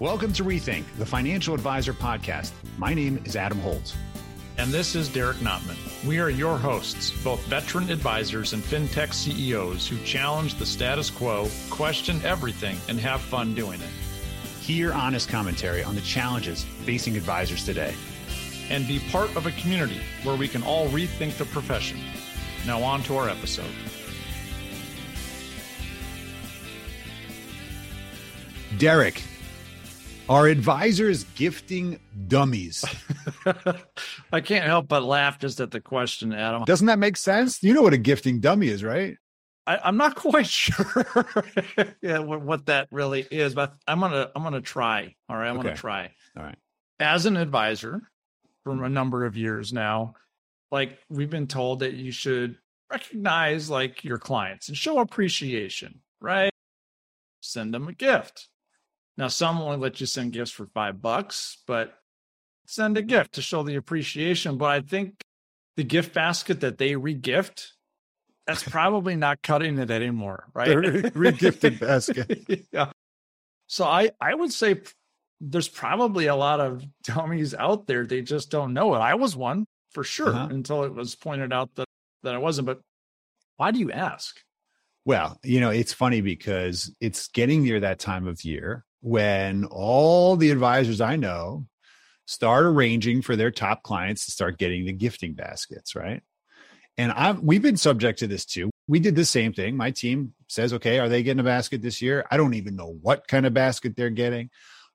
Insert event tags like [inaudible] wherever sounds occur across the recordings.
Welcome to Rethink, the Financial Advisor Podcast. My name is Adam Holt. And this is Derek Notman. We are your hosts, both veteran advisors and fintech CEOs who challenge the status quo, question everything, and have fun doing it. Hear honest commentary on the challenges facing advisors today. And be part of a community where we can all rethink the profession. Now, on to our episode. Derek, are advisors gifting dummies? [laughs] I can't help but laugh just at the question, Adam. Doesn't that make sense? You know what a gifting dummy is, right? I, am not quite [laughs] sure yeah, what, what, that really is, but I'm gonna I'm gonna try. All right, I'm okay. gonna try. All right. As an advisor from a number of years now, like we've been told that you should recognize like your clients and show appreciation, right? Send them a gift. Now, some only let you send gifts for five bucks, but send a gift to show the appreciation. But I think the gift basket that they regift, that's [laughs] probably not cutting it anymore, right? regifted basket. [laughs] yeah. So I, I would say there's probably a lot of dummies out there. They just don't know it. I was one for sure uh-huh. until it was pointed out that, that I wasn't. But why do you ask? Well, you know, it's funny because it's getting near that time of year when all the advisors I know start arranging for their top clients to start getting the gifting baskets, right? And I've we've been subject to this too. We did the same thing. My team says, okay, are they getting a basket this year? I don't even know what kind of basket they're getting.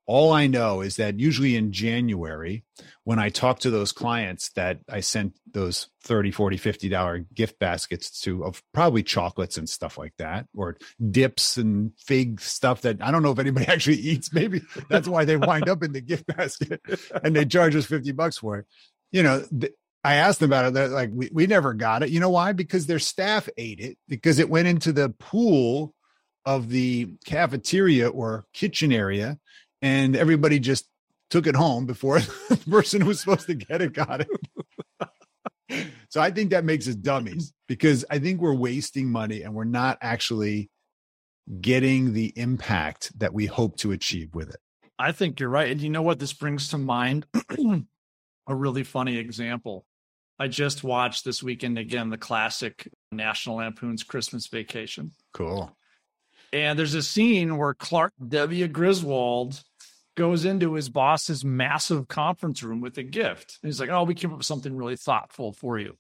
All I know is that usually in January, when I talk to those clients that I sent those 30, 40, 50 dollar gift baskets to of probably chocolates and stuff like that, or dips and fig stuff that I don't know if anybody [laughs] actually eats. Maybe that's why they wind up in the gift basket [laughs] and they charge us 50 bucks for it. You know, th- I asked them about it. They're like, we, we never got it. You know why? Because their staff ate it because it went into the pool of the cafeteria or kitchen area and everybody just took it home before [laughs] the person who was supposed to get it got it. [laughs] so I think that makes us dummies because I think we're wasting money and we're not actually getting the impact that we hope to achieve with it. I think you're right. And you know what this brings to mind? [clears throat] a really funny example. I just watched this weekend again the classic National Lampoon's Christmas Vacation. Cool. And there's a scene where Clark W. Griswold goes into his boss's massive conference room with a gift. And he's like, Oh, we came up with something really thoughtful for you.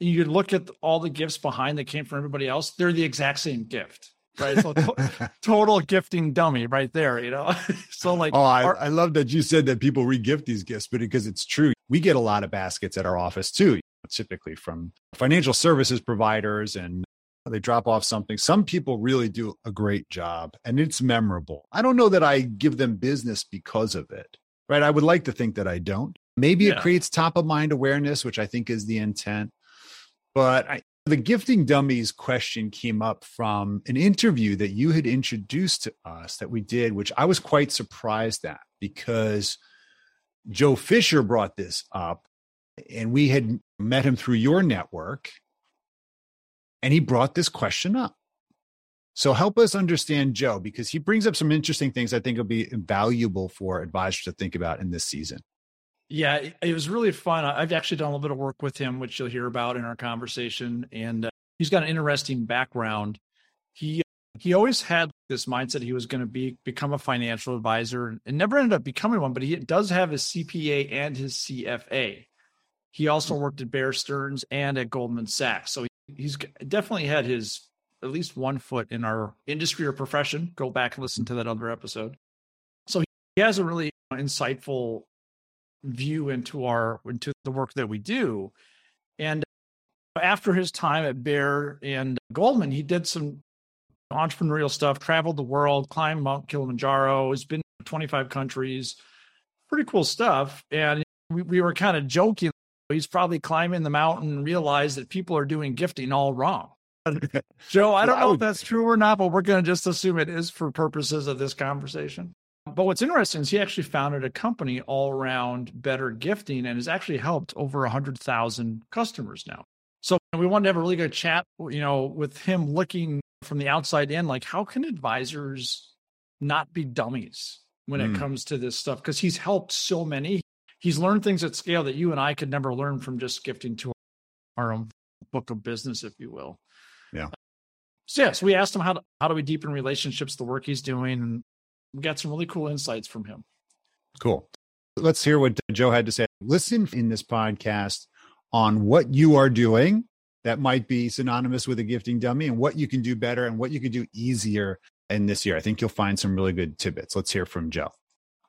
And you could look at all the gifts behind that came from everybody else. They're the exact same gift. Right. So to- [laughs] total gifting dummy right there, you know? [laughs] so like Oh, I, our- I love that you said that people regift these gifts, but because it's true. We get a lot of baskets at our office too, typically from financial services providers and they drop off something. Some people really do a great job and it's memorable. I don't know that I give them business because of it, right? I would like to think that I don't. Maybe yeah. it creates top of mind awareness, which I think is the intent. But I, the gifting dummies question came up from an interview that you had introduced to us that we did, which I was quite surprised at because Joe Fisher brought this up and we had met him through your network and he brought this question up. So help us understand Joe because he brings up some interesting things I think will be valuable for advisors to think about in this season. Yeah, it was really fun. I've actually done a little bit of work with him, which you'll hear about in our conversation. And uh, he's got an interesting background. He he always had this mindset he was going to be become a financial advisor and never ended up becoming one, but he does have his CPA and his CFA. He also worked at Bear Stearns and at Goldman Sachs. So he's definitely had his at least one foot in our industry or profession. Go back and listen to that other episode. So he has a really insightful view into our into the work that we do. And uh, after his time at Bear and Goldman, he did some entrepreneurial stuff, traveled the world, climbed Mount Kilimanjaro, has been 25 countries, pretty cool stuff. And we, we were kind of joking he's probably climbing the mountain and realized that people are doing gifting all wrong. [laughs] Joe, I don't know if that's true or not, but we're going to just assume it is for purposes of this conversation. But what's interesting is he actually founded a company all around better gifting and has actually helped over 100,000 customers now. So we wanted to have a really good chat, you know, with him looking from the outside in, like how can advisors not be dummies? when mm. it comes to this stuff because he's helped so many. He's learned things at scale that you and I could never learn from just gifting to our own book of business, if you will. Yeah. So yes, we asked him how to, how do we deepen relationships, the work he's doing, and we got some really cool insights from him. Cool. Let's hear what Joe had to say. Listen in this podcast on what you are doing that might be synonymous with a gifting dummy and what you can do better and what you can do easier in this year. I think you'll find some really good tidbits. Let's hear from Joe.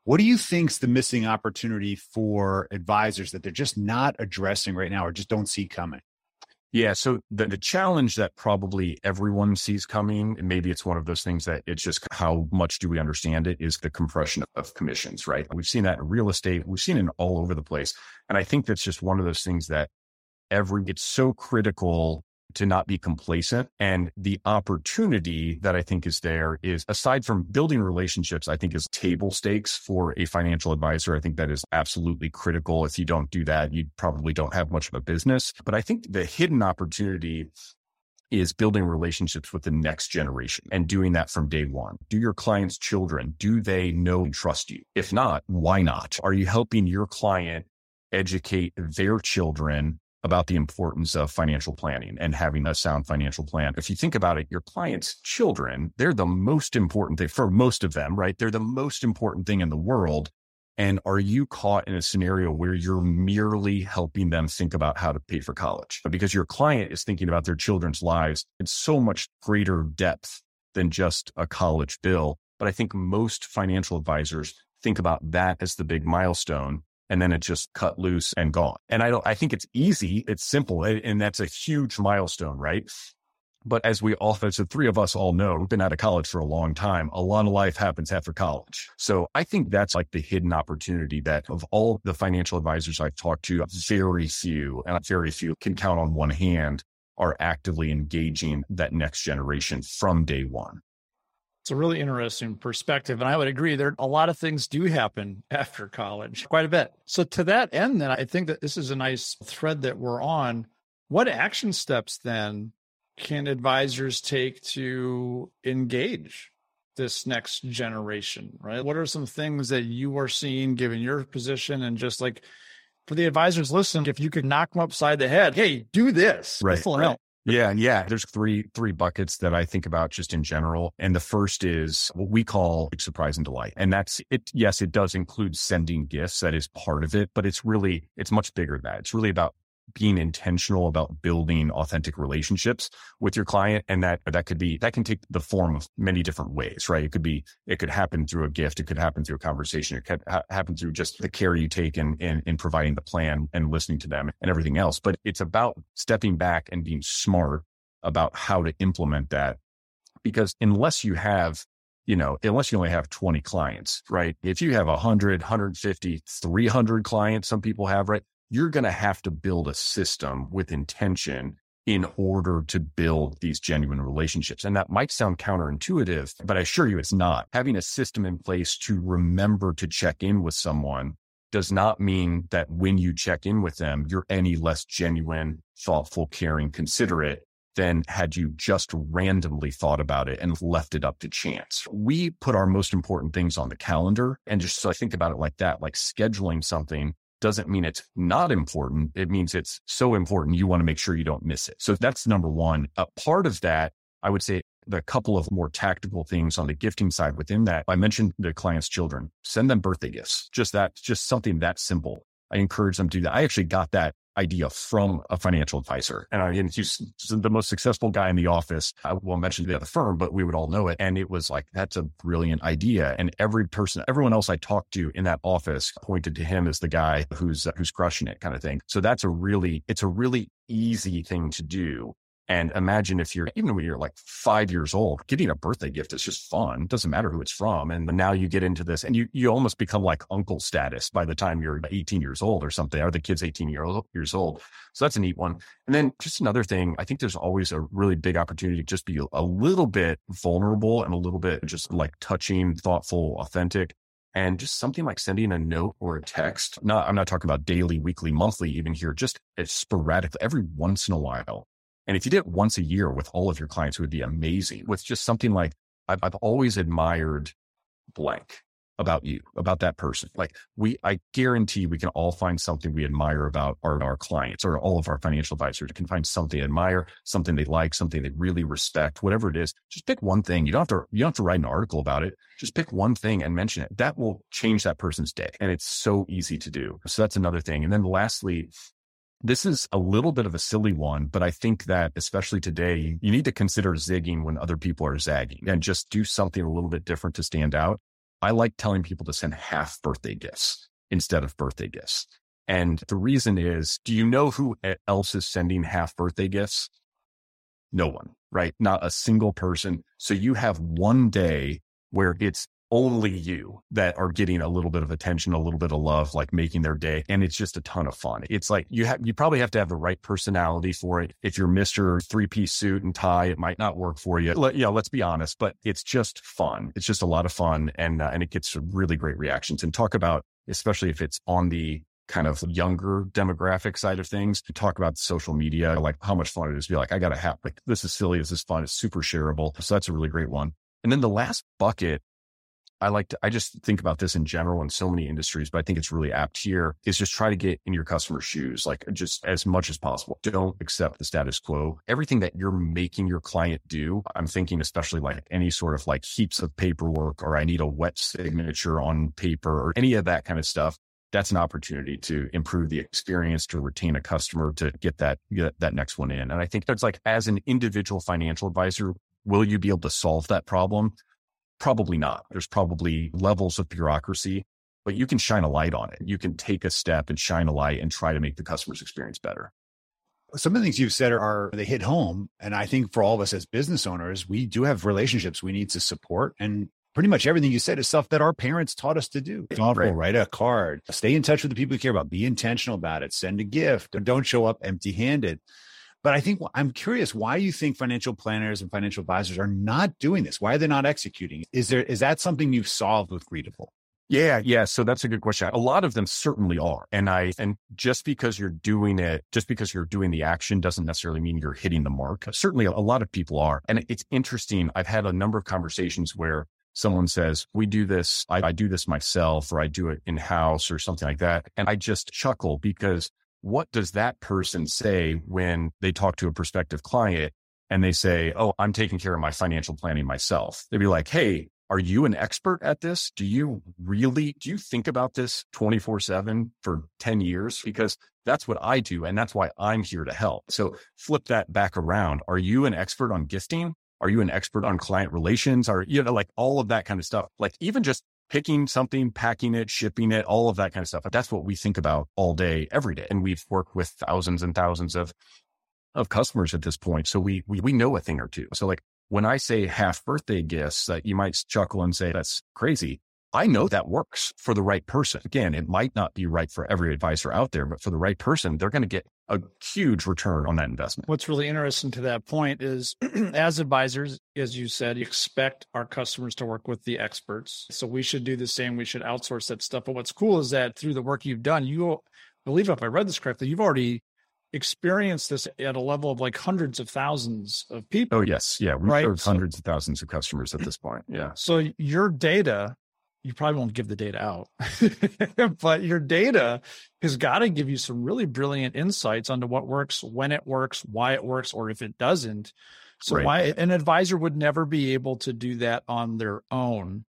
What do you think's the missing opportunity for advisors that they're just not addressing right now or just don't see coming? Yeah. So the, the challenge that probably everyone sees coming, and maybe it's one of those things that it's just how much do we understand it, is the compression of commissions, right? We've seen that in real estate. We've seen it all over the place. And I think that's just one of those things that every, it's so critical to not be complacent. And the opportunity that I think is there is aside from building relationships, I think is table stakes for a financial advisor. I think that is absolutely critical. If you don't do that, you probably don't have much of a business. But I think the hidden opportunity is building relationships with the next generation and doing that from day one. Do your clients' children, do they know and trust you? If not, why not? Are you helping your client educate their children about the importance of financial planning and having a sound financial plan. If you think about it, your clients' children, they're the most important thing for most of them, right? They're the most important thing in the world. And are you caught in a scenario where you're merely helping them think about how to pay for college? Because your client is thinking about their children's lives in so much greater depth than just a college bill. But I think most financial advisors think about that as the big milestone and then it just cut loose and gone. And I don't, I think it's easy. It's simple. And that's a huge milestone, right? But as we all, as the three of us all know, we've been out of college for a long time. A lot of life happens after college. So I think that's like the hidden opportunity that of all the financial advisors I've talked to, very few and very few can count on one hand are actively engaging that next generation from day one. It's a really interesting perspective. And I would agree there a lot of things do happen [laughs] after college, quite a bit. So to that end, then I think that this is a nice thread that we're on. What action steps then can advisors take to engage this next generation, right? What are some things that you are seeing given your position and just like for the advisors listen, if you could knock them upside the head, hey, do this. Right. right. Yeah, and yeah. There's three three buckets that I think about just in general, and the first is what we call surprise and delight, and that's it. Yes, it does include sending gifts. That is part of it, but it's really it's much bigger than that. It's really about being intentional about building authentic relationships with your client and that that could be that can take the form of many different ways right it could be it could happen through a gift it could happen through a conversation it could ha- happen through just the care you take in, in in providing the plan and listening to them and everything else but it's about stepping back and being smart about how to implement that because unless you have you know, unless you only have 20 clients, right? If you have 100, 150, 300 clients, some people have, right? You're going to have to build a system with intention in order to build these genuine relationships. And that might sound counterintuitive, but I assure you it's not. Having a system in place to remember to check in with someone does not mean that when you check in with them, you're any less genuine, thoughtful, caring, considerate than had you just randomly thought about it and left it up to chance. We put our most important things on the calendar and just so I think about it like that, like scheduling something doesn't mean it's not important. It means it's so important. You want to make sure you don't miss it. So that's number one. A part of that, I would say the couple of more tactical things on the gifting side within that. I mentioned the client's children, send them birthday gifts. Just that, just something that simple. I encourage them to do that. I actually got that idea from a financial advisor. And I, he's the most successful guy in the office. I won't mention the other firm, but we would all know it. And it was like, that's a brilliant idea. And every person, everyone else I talked to in that office pointed to him as the guy who's, who's crushing it kind of thing. So that's a really, it's a really easy thing to do. And imagine if you're, even when you're like five years old, getting a birthday gift is just fun. Doesn't matter who it's from. And now you get into this and you, you almost become like uncle status by the time you're 18 years old or something. Are the kids 18 year old, years old? So that's a neat one. And then just another thing, I think there's always a really big opportunity to just be a little bit vulnerable and a little bit just like touching, thoughtful, authentic and just something like sending a note or a text. Not, I'm not talking about daily, weekly, monthly, even here, just sporadic every once in a while and if you did it once a year with all of your clients, it would be amazing with just something like, I've, I've always admired blank. about you, about that person. Like we, I guarantee we can all find something we admire about our, our clients or all of our financial advisors can find something they admire, something they like, something they really respect, whatever it is. Just pick one thing. You don't have to, you don't have to write an article about it. Just pick one thing and mention it. That will change that person's day. And it's so easy to do. So that's another thing. And then lastly, this is a little bit of a silly one, but I think that especially today, you need to consider zigging when other people are zagging and just do something a little bit different to stand out. I like telling people to send half birthday gifts instead of birthday gifts. And the reason is, do you know who else is sending half birthday gifts? No one, right? Not a single person. So you have one day where it's only you that are getting a little bit of attention, a little bit of love, like making their day. And it's just a ton of fun. It's like you have, you probably have to have the right personality for it. If you're Mr. three piece suit and tie, it might not work for you. Yeah, let's be honest, but it's just fun. It's just a lot of fun and, uh, and it gets really great reactions and talk about, especially if it's on the kind of younger demographic side of things to talk about social media, like how much fun it is to be like, I got to have like, this is silly. This is fun. It's super shareable. So that's a really great one. And then the last bucket I like to, I just think about this in general in so many industries, but I think it's really apt here is just try to get in your customer's shoes, like just as much as possible. Don't accept the status quo. Everything that you're making your client do, I'm thinking especially like any sort of like heaps of paperwork or I need a wet signature on paper or any of that kind of stuff. That's an opportunity to improve the experience, to retain a customer, to get that, get that next one in. And I think that's like as an individual financial advisor, will you be able to solve that problem? Probably not. There's probably levels of bureaucracy, but you can shine a light on it. You can take a step and shine a light and try to make the customer's experience better. Some of the things you've said are they hit home. And I think for all of us as business owners, we do have relationships we need to support. And pretty much everything you said is stuff that our parents taught us to do. Thoughtful, right. write a card, stay in touch with the people you care about, be intentional about it, send a gift, don't show up empty handed. But I think I'm curious why you think financial planners and financial advisors are not doing this. Why are they not executing? Is there is that something you've solved with Greetable? Yeah, yeah. So that's a good question. A lot of them certainly are. And I, and just because you're doing it, just because you're doing the action doesn't necessarily mean you're hitting the mark. Certainly a lot of people are. And it's interesting. I've had a number of conversations where someone says, we do this, I, I do this myself, or I do it in house or something like that. And I just chuckle because what does that person say when they talk to a prospective client and they say, Oh, I'm taking care of my financial planning myself? They'd be like, Hey, are you an expert at this? Do you really, do you think about this 24 seven for 10 years? Because that's what I do. And that's why I'm here to help. So flip that back around. Are you an expert on gifting? Are you an expert on client relations? Are you know, like all of that kind of stuff? Like even just picking something, packing it, shipping it, all of that kind of stuff. That's what we think about all day, every day. And we've worked with thousands and thousands of, of customers at this point. So we, we, we know a thing or two. So like when I say half birthday gifts that you might chuckle and say, that's crazy. I know that works for the right person. Again, it might not be right for every advisor out there, but for the right person, they're going to get a huge return on that investment. What's really interesting to that point is [clears throat] as advisors, as you said, you expect our customers to work with the experts. So we should do the same. We should outsource that stuff. But what's cool is that through the work you've done, you believe if I read this correctly, you've already experienced this at a level of like hundreds of thousands of people. Oh yes. Yeah. We right? hundreds of thousands of customers at this point. Yeah. So your data you probably won't give the data out, [laughs] but your data has got to give you some really brilliant insights onto what works, when it works, why it works, or if it doesn't. So right. why an advisor would never be able to do that on their own.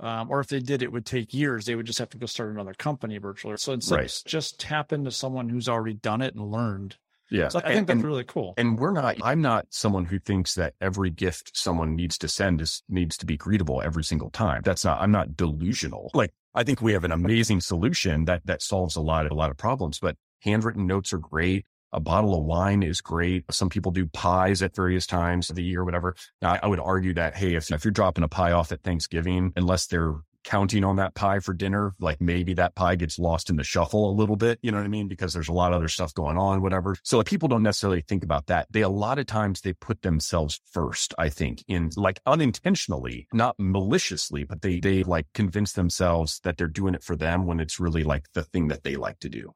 Um, or if they did, it would take years. They would just have to go start another company virtually. So it's right. just tap into someone who's already done it and learned yeah. So I think and, that's really cool. And we're not, I'm not someone who thinks that every gift someone needs to send is, needs to be greetable every single time. That's not, I'm not delusional. Like, I think we have an amazing solution that, that solves a lot of, a lot of problems, but handwritten notes are great. A bottle of wine is great. Some people do pies at various times of the year, whatever. Now, I would argue that, hey, if, if you're dropping a pie off at Thanksgiving, unless they're counting on that pie for dinner. Like maybe that pie gets lost in the shuffle a little bit. You know what I mean? Because there's a lot of other stuff going on, whatever. So like, people don't necessarily think about that. They, a lot of times they put themselves first, I think in like unintentionally, not maliciously, but they, they like convince themselves that they're doing it for them when it's really like the thing that they like to do.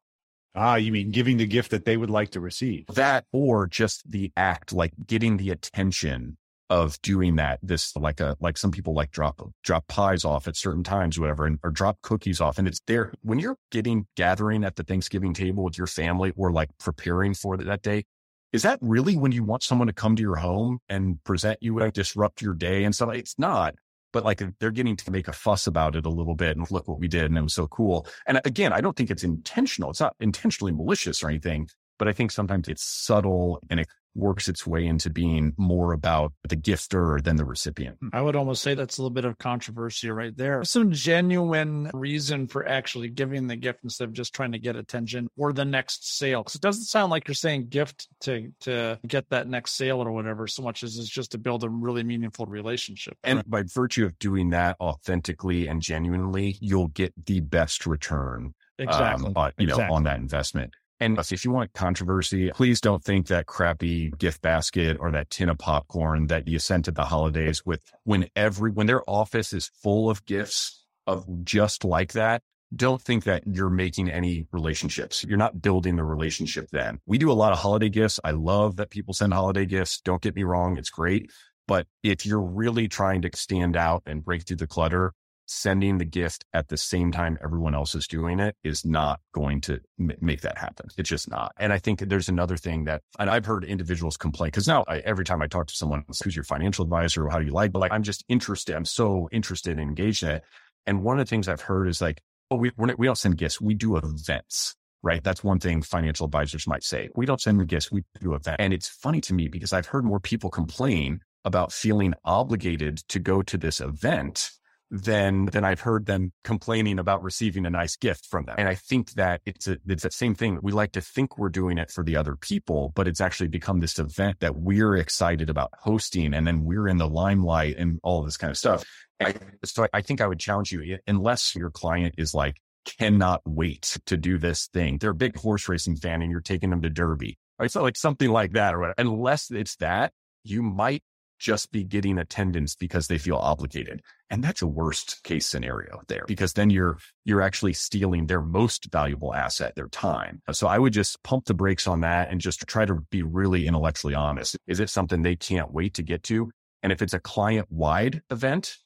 Ah, you mean giving the gift that they would like to receive? That or just the act, like getting the attention of doing that. This like a like some people like drop drop pies off at certain times, whatever, and or drop cookies off. And it's there when you're getting gathering at the Thanksgiving table with your family or like preparing for that day. Is that really when you want someone to come to your home and present you and disrupt your day and stuff? It's not. But like they're getting to make a fuss about it a little bit and look what we did. And it was so cool. And uh, again, I don't think it's intentional. It's not intentionally malicious or anything, but I think sometimes it's subtle and it works its way into being more about the gifter than the recipient. I would almost say that's a little bit of controversy right there. Some genuine reason for actually giving the gift instead of just trying to get attention or the next sale. Because it doesn't sound like you're saying gift to to get that next sale or whatever, so much as it's just to build a really meaningful relationship. And by virtue of doing that authentically and genuinely, you'll get the best return exactly. Um, on, you exactly. know, on that investment. And if you want controversy, please don't think that crappy gift basket or that tin of popcorn that you sent at the holidays with when every, when their office is full of gifts of just like that. Don't think that you're making any relationships. You're not building the relationship then. We do a lot of holiday gifts. I love that people send holiday gifts. Don't get me wrong. It's great. But if you're really trying to stand out and break through the clutter, sending the gift at the same time everyone else is doing it is not going to m- make that happen. It's just not. And I think there's another thing that, and I've heard individuals complain because now I, every time I talk to someone who's your financial advisor or how do you like, but like, I'm just interested. I'm so interested and engaged in it. And one of the things I've heard is like, oh, we, not, we don't send gifts. We do events. Right. That's one thing financial advisors might say. We don't send gifts. We do events. And it's funny to me because I've heard more people complain about feeling obligated to go to this event than than I've heard them complaining about receiving a nice gift from them. And I think that it's a, it's that same thing. We like to think we're doing it for the other people, but it's actually become this event that we're excited about hosting, and then we're in the limelight and all this kind of stuff. I, so I think I would challenge you, unless your client is like cannot wait to do this thing. They're a big horse racing fan, and you're taking them to Derby. Right? So like something like that, or whatever. Unless it's that, you might just be getting attendance because they feel obligated. And that's a worst case scenario there because then you're, you're actually stealing their most valuable asset, their time. Uh, so I would just pump the brakes on that and just try to be really intellectually honest. Is it something they can't wait to get to? And if it's a client wide event,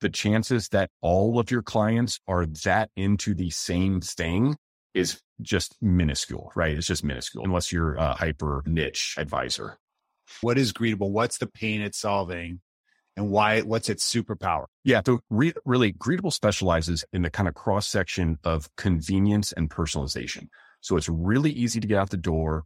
the chances that all of your clients are that into the same thing is just minuscule, right? It's just minuscule unless you're a hyper niche advisor. What is Greetable? What's the pain it's solving? And why, what's its superpower? Yeah. So re- really, Greetable specializes in the kind of cross section of convenience and personalization. So it's really easy to get out the door.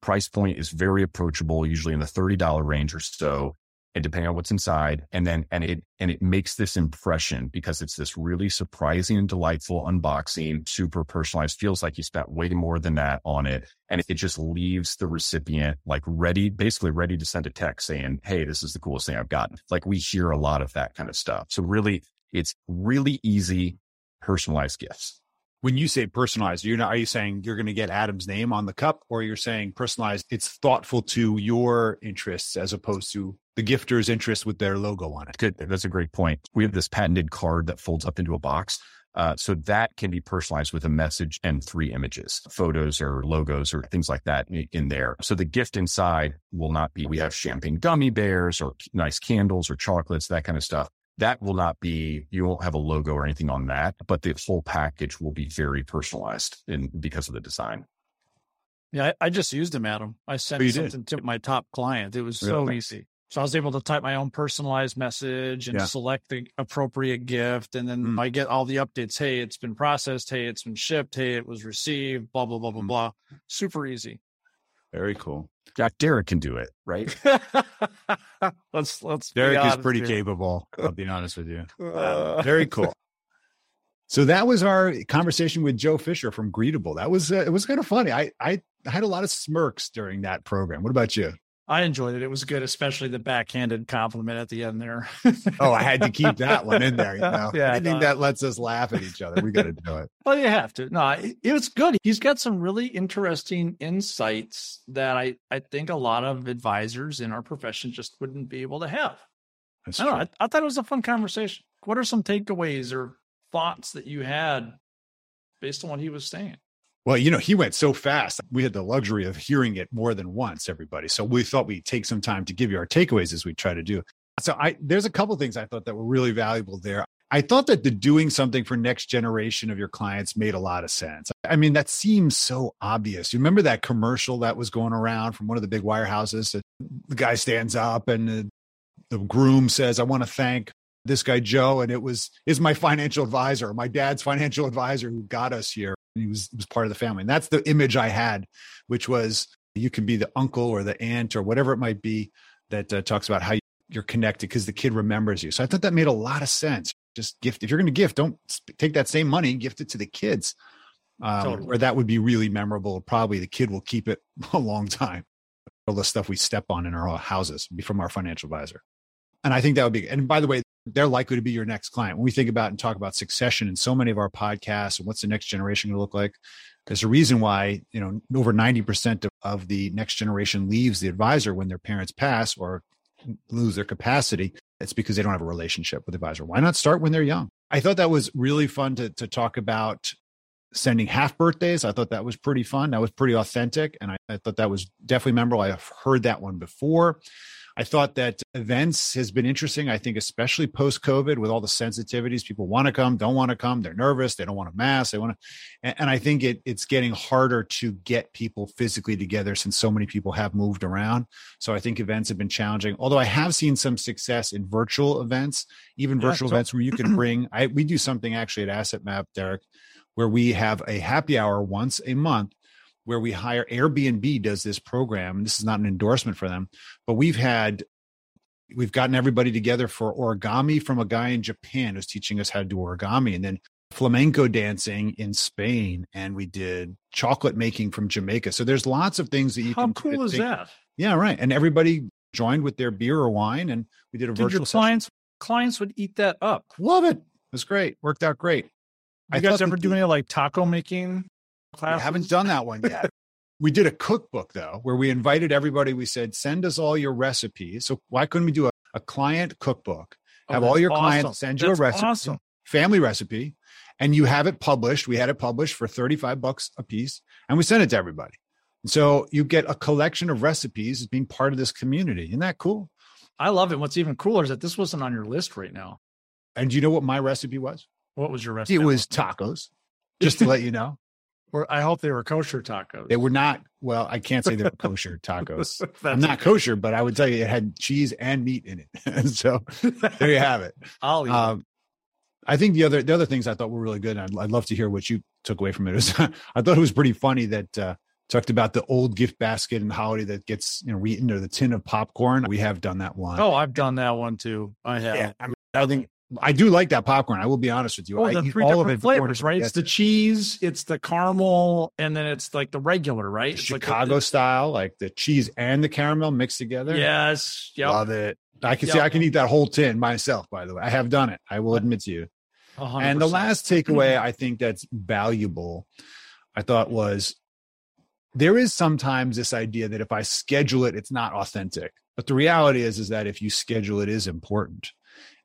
Price point is very approachable, usually in the $30 range or so and depending on what's inside. And then, and it, and it makes this impression because it's this really surprising and delightful unboxing, super personalized, feels like you spent way more than that on it. And it just leaves the recipient like ready, basically ready to send a text saying, Hey, this is the coolest thing I've gotten. Like we hear a lot of that kind of stuff. So really, it's really easy personalized gifts. When you say personalized, you're not, are you saying you're going to get Adam's name on the cup or you're saying personalized? It's thoughtful to your interests as opposed to the gifter's interest with their logo on it. Good. That's a great point. We have this patented card that folds up into a box. Uh, so that can be personalized with a message and three images, photos or logos or things like that in there. So the gift inside will not be, we have champagne gummy bears or nice candles or chocolates, that kind of stuff. That will not be, you won't have a logo or anything on that, but the whole package will be very personalized in because of the design. Yeah, I, I just used them, Adam. I sent Oh, you something to my top client. It was so Really? easy. So I was able to type my own personalized message and Yeah. select the appropriate gift. And then Mm. I get all the updates. Hey, it's been processed. Hey, it's been shipped. Hey, it was received, blah, blah, blah, blah, Mm. blah. Super easy. Very cool. Jack Derek can do it, right? [laughs] let's, let's, Derek is pretty capable. I'll be honest with you. Uh, [laughs] Very cool. So that was our conversation with Joe Fisher from Greetable. That was uh, it was kind of funny. I I had a lot of smirks during that program. What about you? I enjoyed it. It was good, especially the backhanded compliment at the end there. Oh, I had to keep that one in there. You [laughs] know, Yeah, anything no. that lets us laugh at each other, we got to do it. [laughs] Well, you have to. No, it, it was good. He's got some really interesting insights that I, I think a lot of advisors in our profession just wouldn't be able to have. That's I know. I, I thought it was a fun conversation. What are some takeaways or thoughts that you had based on what he was saying? Well, you know, he went so fast. We had the luxury of hearing it more than once, everybody. So we thought we'd take some time to give you our takeaways as we try to do. So I there's a couple things I thought that were really valuable there. I thought that the doing something for next generation of your clients made a lot of sense. I mean, that seems so obvious. You remember that commercial that was going around from one of the big wirehouses? The guy stands up and the, the groom says, I want to thank this guy, Joe. And it was, is my financial advisor, my dad's financial advisor who got us here. He was, was part of the family. And that's the image I had, which was you can be the uncle or the aunt or whatever it might be that uh, talks about how you're connected because the kid remembers you. So I thought that made a lot of sense just gift. If you're going to gift, don't take that same money, gift it to the kids. Um, totally. Or that would be really memorable. Probably the kid will keep it [laughs] a long time. All the stuff we step on in our houses be from our financial advisor. And I think that would be, and by the way, they're likely to be your next client. When we think about and talk about succession in so many of our podcasts and what's the next generation going to look like, there's a reason why, you know, over 90% of, of the next generation leaves the advisor when their parents pass or lose their capacity it's because they don't have a relationship with the advisor. Why not start when they're young? I thought that was really fun to, to talk about sending half birthdays. I thought that was pretty fun. That was pretty authentic. And I, I thought that was definitely memorable. I've heard that one before. I thought that events has been interesting. I think, especially post COVID, with all the sensitivities, people want to come, don't want to come, they're nervous, they don't want to mask, they want to, and, I think it it's getting harder to get people physically together since so many people have moved around. So I think events have been challenging. Although I have seen some success in virtual events, even virtual yeah, so- events where you can [clears throat] bring. I we do something actually at Asset Map, Derek, where we have a happy hour once a month where we hire Airbnb does this program. This is not an endorsement for them, but we've had we've gotten everybody together for origami from a guy in Japan who's teaching us how to do origami and then flamenco dancing in Spain and we did chocolate making from Jamaica. So there's lots of things that you how can How cool is that? Yeah, right. And everybody joined with their beer or wine and we did a did virtual your clients session. clients would eat that up. Love it. It was great. Worked out great. You I guys ever do any like taco making classes? We haven't done that one yet. we did a cookbook though, where we invited everybody. We said, send us all your recipes. So why couldn't we do a, a client cookbook? Oh, have all your awesome. clients send you that's a recipe, awesome. family recipe, and you have it published. We had it published for 35 bucks a piece, and we sent it to everybody. And so you get a collection of recipes as being part of this community. Isn't that cool? I love it. What's even cooler is that this wasn't on your list right now. And do you know what my recipe was? What was your recipe? It was tacos, just to let you know. Or I hope they were kosher tacos. They were not. Well, I can't say they were kosher [laughs] tacos. I'm not kosher, but I would tell you it had cheese and meat in it. [laughs] so there you have it. [laughs] I'll eat um, I think the other the other things I thought were really good. I'd, I'd love to hear what you took away from it. Was, I thought it was pretty funny that uh, talked about the old gift basket and holiday that gets you know eaten or the tin of popcorn. We have done that one. Oh, I've done that one too. I have. Yeah, I, mean, I think I do like that popcorn. I will be honest with you. Oh, I the three all different flavors, right? It's the cheese, it's the caramel, and then it's like the regular, right? It's Chicago like style, like the cheese and the caramel mixed together. Yes, yep. love it. I can yep. see I can eat that whole tin myself. By the way, I have done it. I will admit to you. 100%. And the last takeaway mm-hmm. I think that's valuable, I thought was there is sometimes this idea that if I schedule it, it's not authentic. But the reality is, is that if you schedule it is important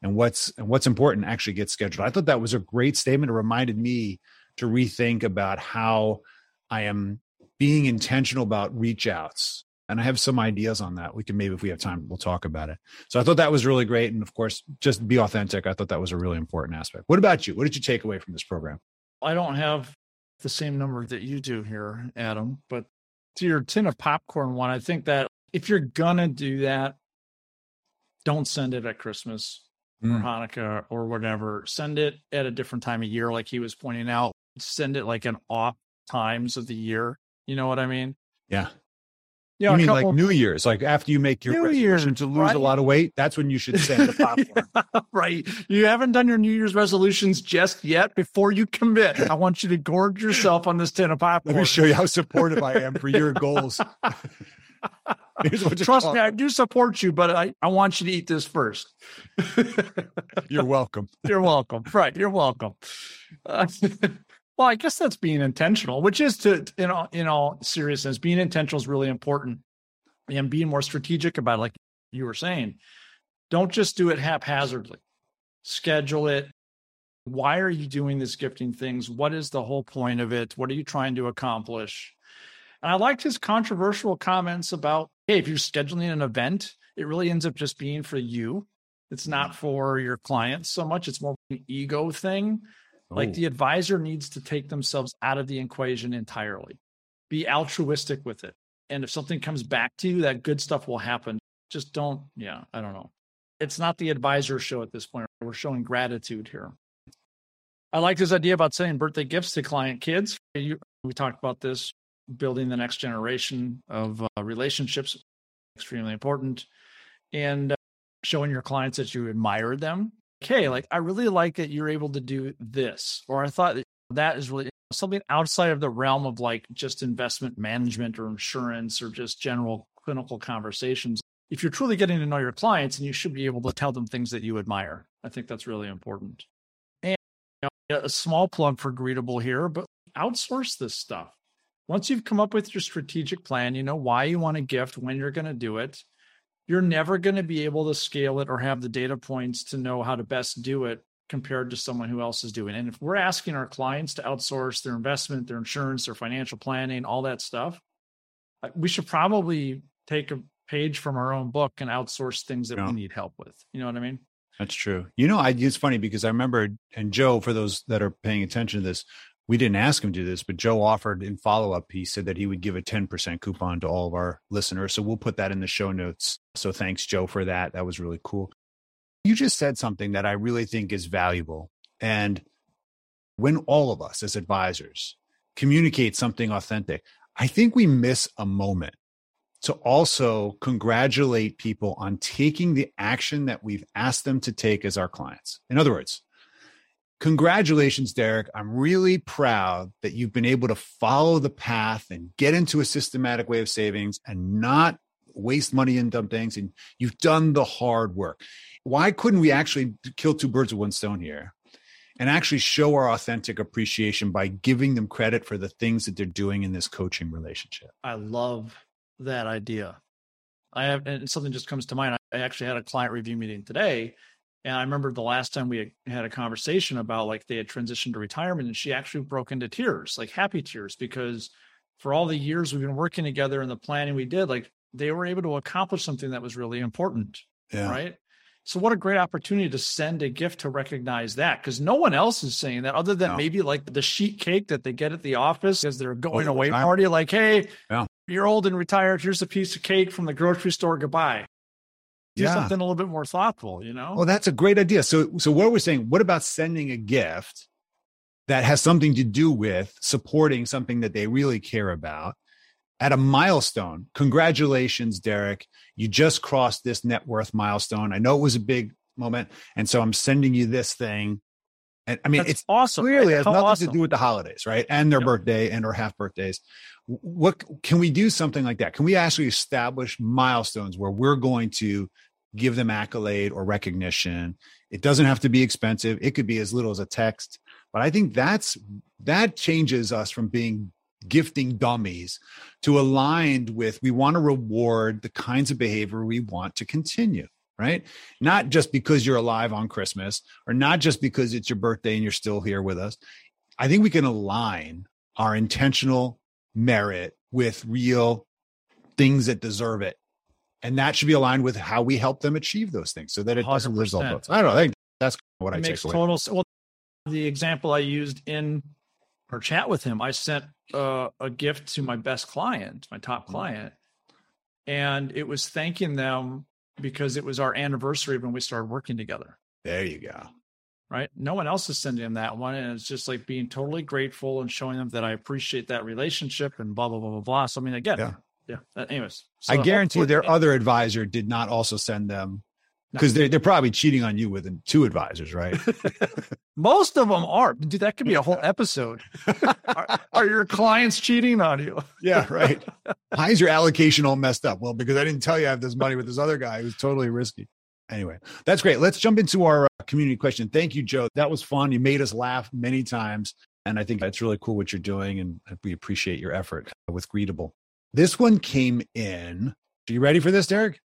and what's and what's important actually gets scheduled. I thought that was a great statement. It reminded me to rethink about how I am being intentional about reach outs. And I have some ideas on that. We can maybe, if we have time, we'll talk about it. So I thought that was really great. And of course, just be authentic. I thought that was a really important aspect. What about you? What did you take away from this program? I don't have the same number that you do here, Adam, but to your tin of popcorn one, I think that if you're going to do that, don't send it at Christmas mm. or Hanukkah or whatever. Send it at a different time of year, like he was pointing out. Send it like an off times of the year. You know what I mean? Yeah. Yeah, you mean couple, like New Year's, like after you make your New Year's to lose right? a lot of weight, that's when you should send the popcorn. [laughs] right. You haven't done your New Year's resolutions just yet. Before you commit, I want you to gorge yourself on this tin of popcorn. Let me show you how supportive I am for your goals. [laughs] Trust me, I do support you, but I, I want you to eat this first. [laughs] you're welcome. [laughs] You're welcome. Right. You're welcome. Uh, [laughs] well, I guess that's being intentional, which is to, in all, in all seriousness, being intentional is really important and being more strategic about it, like you were saying. Don't just do it haphazardly. Schedule it, Why are you doing this gifting things? What is the whole point of it? What are you trying to accomplish? And I liked his controversial comments about, hey, if you're scheduling an event, it really ends up just being for you. It's not mm. for your clients so much. It's more an ego thing. Like the advisor needs to take themselves out of the equation entirely. Be altruistic with it. And if something comes back to you, that good stuff will happen. Just don't, yeah, I don't know. It's not the advisor show at this point. We're showing gratitude here. I like this idea about sending birthday gifts to client kids. You, we talked about this, building the next generation of uh, relationships, extremely important. And uh, showing your clients that you admire them. Okay, like I really like that you're able to do this, or I thought that, that is really something outside of the realm of like just investment management or insurance or just general clinical conversations. If you're truly getting to know your clients, and you should be able to tell them things that you admire. I think that's really important. And you know, a small plug for Greetable here, but outsource this stuff. Once you've come up with your strategic plan, you know why you want to gift, when you're going to do it, you're never going to be able to scale it or have the data points to know how to best do it compared to someone who else is doing. And if we're asking our clients to outsource their investment, their insurance, their financial planning, all that stuff, uh, we should probably take a page from our own book and outsource things that yeah. we need help with. You know what I mean? That's true. You know, I it's funny because I remember and Joe, for those that are paying attention to this, we didn't ask him to do this, but Joe offered in follow up. He said that he would give a 10% coupon to all of our listeners. So we'll put that in the show notes. So thanks, Joe, for that. That was really cool. You just said something that I really think is valuable. And when all of us as advisors communicate something authentic, I think we miss a moment to also congratulate people on taking the action that we've asked them to take as our clients. In other words, Congratulations, Derek. I'm really proud that you've been able to follow the path and get into a systematic way of savings and not waste money in dumb things. And you've done the hard work. Why couldn't we actually kill two birds with one stone here and actually show our authentic appreciation by giving them credit for the things that they're doing in this coaching relationship? I love that idea. I have, and something just comes to mind. I actually had a client review meeting today and I remember the last time we had a conversation about like they had transitioned to retirement and she actually broke into tears, like happy tears, because for all the years we've been working together and the planning we did, like they were able to accomplish something that was really important. Yeah. Right. So what a great opportunity to send a gift to recognize that because no one else is saying that other than no. maybe like the sheet cake that they get at the office as they're oh, going oh, away party. Like, hey, yeah. you're old and retired. Here's a piece of cake from the grocery store. Goodbye do yeah. something a little bit more thoughtful, you know? Well, that's a great idea. So, so what we're saying, what about sending a gift that has something to do with supporting something that they really care about at a milestone? Congratulations, Derek. You just crossed this net worth milestone. I know it was a big moment. And so I'm sending you this thing. And I mean, That's it's awesome. Clearly has nothing awesome. to do with the holidays, right? And their yep. birthday and or half birthdays. What can we do something like that? Can we actually establish milestones where we're going to give them accolade or recognition. It doesn't have to be expensive. It could be as little as a text. But I think that's that changes us from being gifting dummies to aligned with we want to reward the kinds of behavior we want to continue right? Not just because you're alive on Christmas or not just because it's your birthday and you're still here with us. I think we can align our intentional merit with real things that deserve it and that should be aligned with how we help them achieve those things so that it does not result both. I don't know. I think that's what I makes take away. total. Well, the example I used in our chat with him, I sent uh, a gift to my best client, my top mm-hmm. client, and it was thanking them because it was our anniversary when we started working together. There you go. Right. No one else is sending them that one. And it's just like being totally grateful and showing them that I appreciate that relationship and blah, blah, blah, blah, blah. So, I mean, again, yeah yeah. Uh, anyways, so I guarantee their other advisor did not also send them because they're they're probably cheating on you with two advisors, right? [laughs] Most of them are. Dude, that could be a whole [laughs] episode. are, are, your clients cheating on you? yeah, [laughs] right. Why is your allocation all messed up? Well, because I didn't tell you I have this money with this other guy who's totally risky. Anyway, that's great. Let's jump into our uh, community question. Thank you, Joe. That was fun. You made us laugh many times. And I think that's really cool what you're doing. And we appreciate your effort with Greetable. This one came in. Are you ready for this, Derek?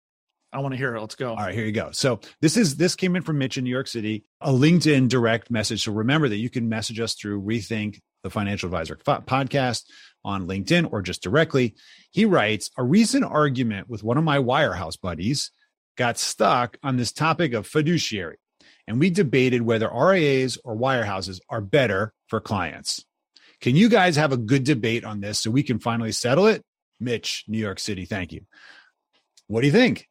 I want to hear it. Let's go. All right, here you go. So this is this came in from Mitch in New York City, a LinkedIn direct message. So remember that you can message us through Rethink the Financial Advisor podcast on LinkedIn or just directly. He writes a recent argument with one of my wirehouse buddies got stuck on this topic of fiduciary, and we debated whether RIAs or wirehouses are better for clients. Can you guys have a good debate on this so we can finally settle it? Mitch, New York City, thank you. What do you think?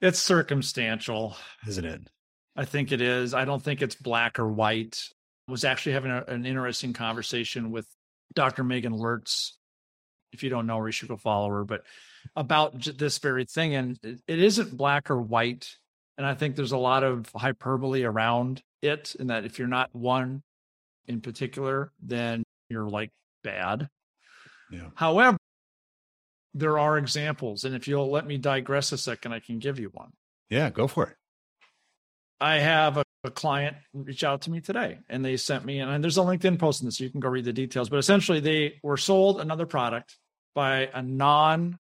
It's circumstantial, isn't it? I think it is. I don't think it's black or white. I was actually having a, an interesting conversation with Dr. Meghaan Lurtz. If you don't know her, you should go follow her, but about this very thing. And it, it isn't black or white. And I think there's a lot of hyperbole around it, in that if you're not one in particular, then you're like bad. Yeah. However, there are examples. And if you'll let me digress a second, I can give you one. Yeah, go for it. I have a, a client reach out to me today and they sent me, and there's a LinkedIn post in this, so you can go read the details. But essentially, they were sold another product by a non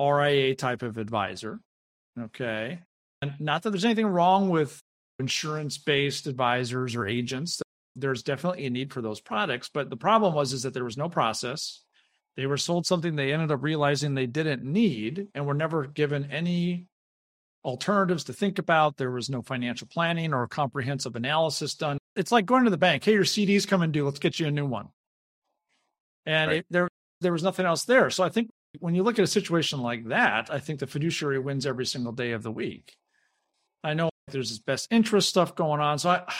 RIA type of advisor. Okay. And not that there's anything wrong with insurance based advisors or agents. There's definitely a need for those products. But the problem was is that there was no process. They were sold something they ended up realizing they didn't need and were never given any alternatives to think about. There was no financial planning or comprehensive analysis done. It's like going to the bank. Hey, your CD's coming due. Let's get you a new one. And right. it, there, there was nothing else there. So I think when you look at a situation like that, I think the fiduciary wins every single day of the week. I know there's this best interest stuff going on. So I,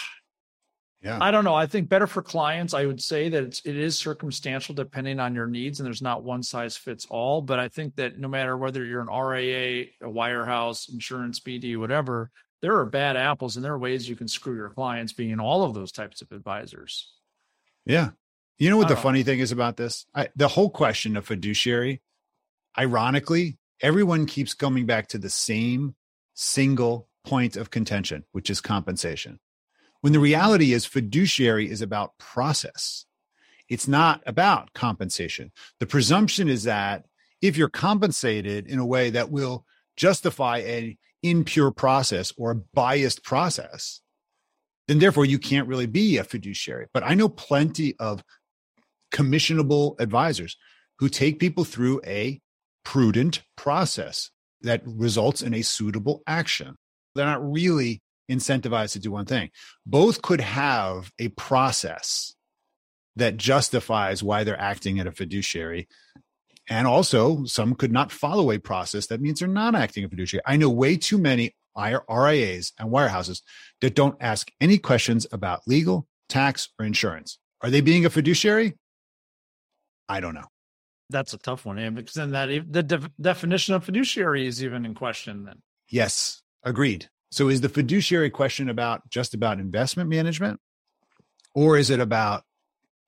yeah. I don't know. I think better for clients, I would say that it's, it is circumstantial depending on your needs, and there's not one size fits all. But I think that no matter whether you're an RIA, a wirehouse, insurance BD, whatever, there are bad apples, and there are ways you can screw your clients being all of those types of advisors. Yeah. You know what the funny thing is about this? I, the whole question of fiduciary, ironically, everyone keeps coming back to the same single point of contention, which is compensation. When the reality is, fiduciary is about process. It's not about compensation. The presumption is that if you're compensated in a way that will justify an impure process or a biased process, then therefore you can't really be a fiduciary. But I know plenty of commissionable advisors who take people through a prudent process that results in a suitable action. They're not really incentivized to do one thing. Both could have a process that justifies why they're acting at a fiduciary. And also, some could not follow a process that means they're not acting a fiduciary. I know way too many RIAs and wirehouses that don't ask any questions about legal, tax, or insurance. Are they being a fiduciary? I don't know. That's a tough one, because then that the de- definition of fiduciary is even in question. Then yes, agreed. So is the fiduciary question about just about investment management or is it about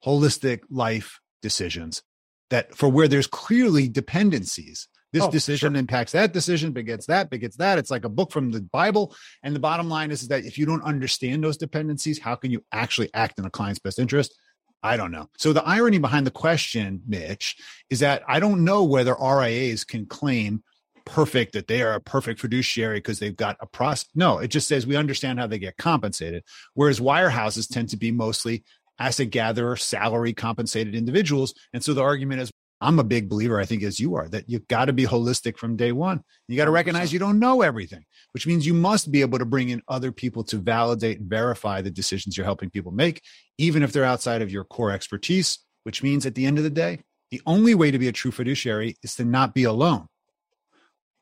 holistic life decisions that for where there's clearly dependencies? This oh, decision sure. impacts that decision, begets that, begets that. It's like a book from the Bible. And the bottom line is, is that if you don't understand those dependencies, how can you actually act in a client's best interest? I don't know. So the irony behind the question, Mitch, is that I don't know whether RIAs can claim perfect that they are a perfect fiduciary because they've got a process. No, it just says we understand how they get compensated. Whereas wirehouses tend to be mostly asset gatherer, salary compensated individuals. And so the argument is I'm a big believer, I think, as you are, that you've got to be holistic from day one. You got to recognize you don't know everything, which means you must be able to bring in other people to validate and verify the decisions you're helping people make, even if they're outside of your core expertise, which means at the end of the day, the only way to be a true fiduciary is to not be alone.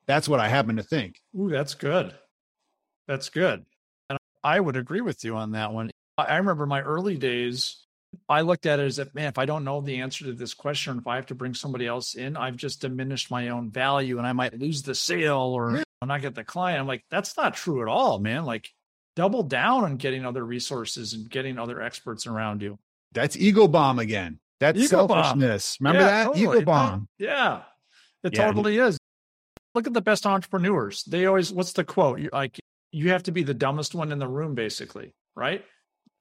That's what I happen to think. Ooh, that's good. That's good. And I would agree with you on that one. I remember my early days, I looked at it as if, man, if I don't know the answer to this question, if I have to bring somebody else in, I've just diminished my own value and I might lose the sale or [laughs] not get the client. I'm like, that's not true at all, man. Like, double down on getting other resources and getting other experts around you. That's ego bomb again. That's ego selfishness. Bomb. Remember yeah, that? Totally. Ego bomb. Yeah, it yeah. totally is look at the best entrepreneurs. They always, what's the quote? You, like, you have to be the dumbest one in the room, basically, right?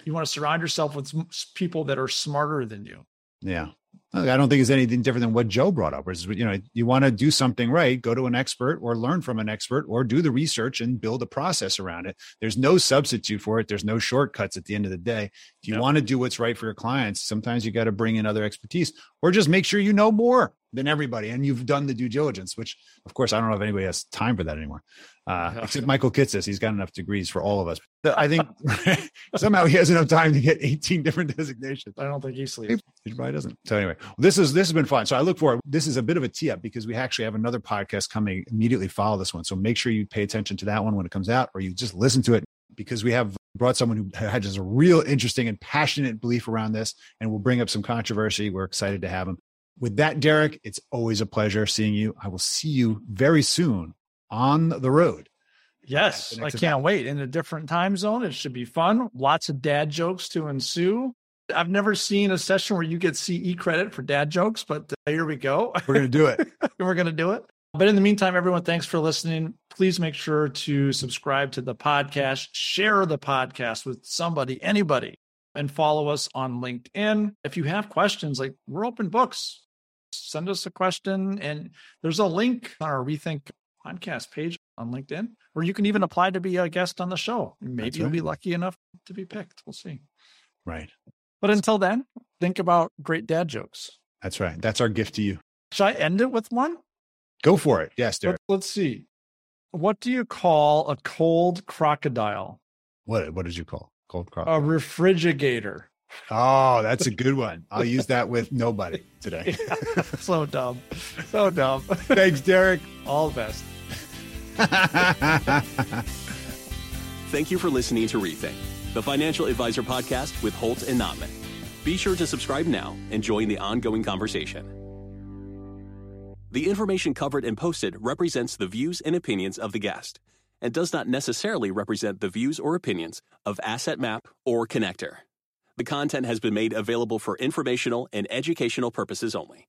You want to surround yourself with people that are smarter than you. Yeah. I don't think it's anything different than what Joe brought up. Where you know, you want to do something right, go to an expert or learn from an expert or do the research and build a process around it. There's no substitute for it. There's no shortcuts at the end of the day. If you yep. want to do what's right for your clients, sometimes you got to bring in other expertise or just make sure you know more than everybody and you've done the due diligence, which of course I don't know if anybody has time for that anymore. Uh, yeah. [laughs] [laughs] except Michael Kitces, He's got enough degrees for all of us. I think [laughs] somehow he has enough time to get 18 different designations. I don't think he sleeps. He probably doesn't. So anyway, this is this has been fun. So I look forward. This is a bit of a tee up because we actually have another podcast coming immediately follow this one. So make sure you pay attention to that one when it comes out, or you just listen to it because we have brought someone who had just a real interesting and passionate belief around this, and will bring up some controversy. We're excited to have him. With that, Derek, it's always a pleasure seeing you. I will see you very soon on the road. Yes, I can't wait. In a different time zone, it should be fun. Lots of dad jokes to ensue. I've never seen a session where you get CE credit for dad jokes, but here we go. We're going to do it. [laughs] We're going to do it. But in the meantime, everyone, thanks for listening. Please make sure to subscribe to the podcast, share the podcast with somebody, anybody, and follow us on LinkedIn. If you have questions, like we're open books, send us a question. And there's a link on our Rethink podcast page on LinkedIn, or you can even apply to be a guest on the show. Maybe right. you'll be lucky enough to be picked. We'll see. Right. But until then, think about great dad jokes. That's right. That's our gift to you. Should I end it with one? Go for it. Yes, Derek. Let, let's see. What do you call a cold crocodile? What What did you call cold crocodile? A refrigerator. Oh, that's a good one. [laughs] I'll use that with nobody today. [laughs] so dumb. So dumb. Thanks, Derek. All the best. [laughs] Thank you for listening to Rethink, the financial advisor podcast with Holt and Notman. Be sure to subscribe now and join the ongoing conversation. The information covered and posted represents the views and opinions of the guest and does not necessarily represent the views or opinions of Asset Map or Connector. The content has been made available for informational and educational purposes only.